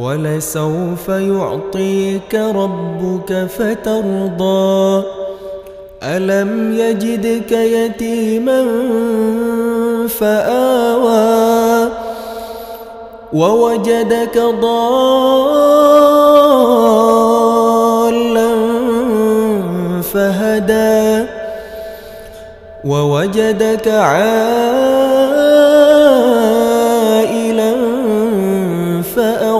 ولسوف يعطيك ربك فترضى. ألم يجدك يتيما فآوى. ووجدك ضالا فهدى. ووجدك عائلا فأغنى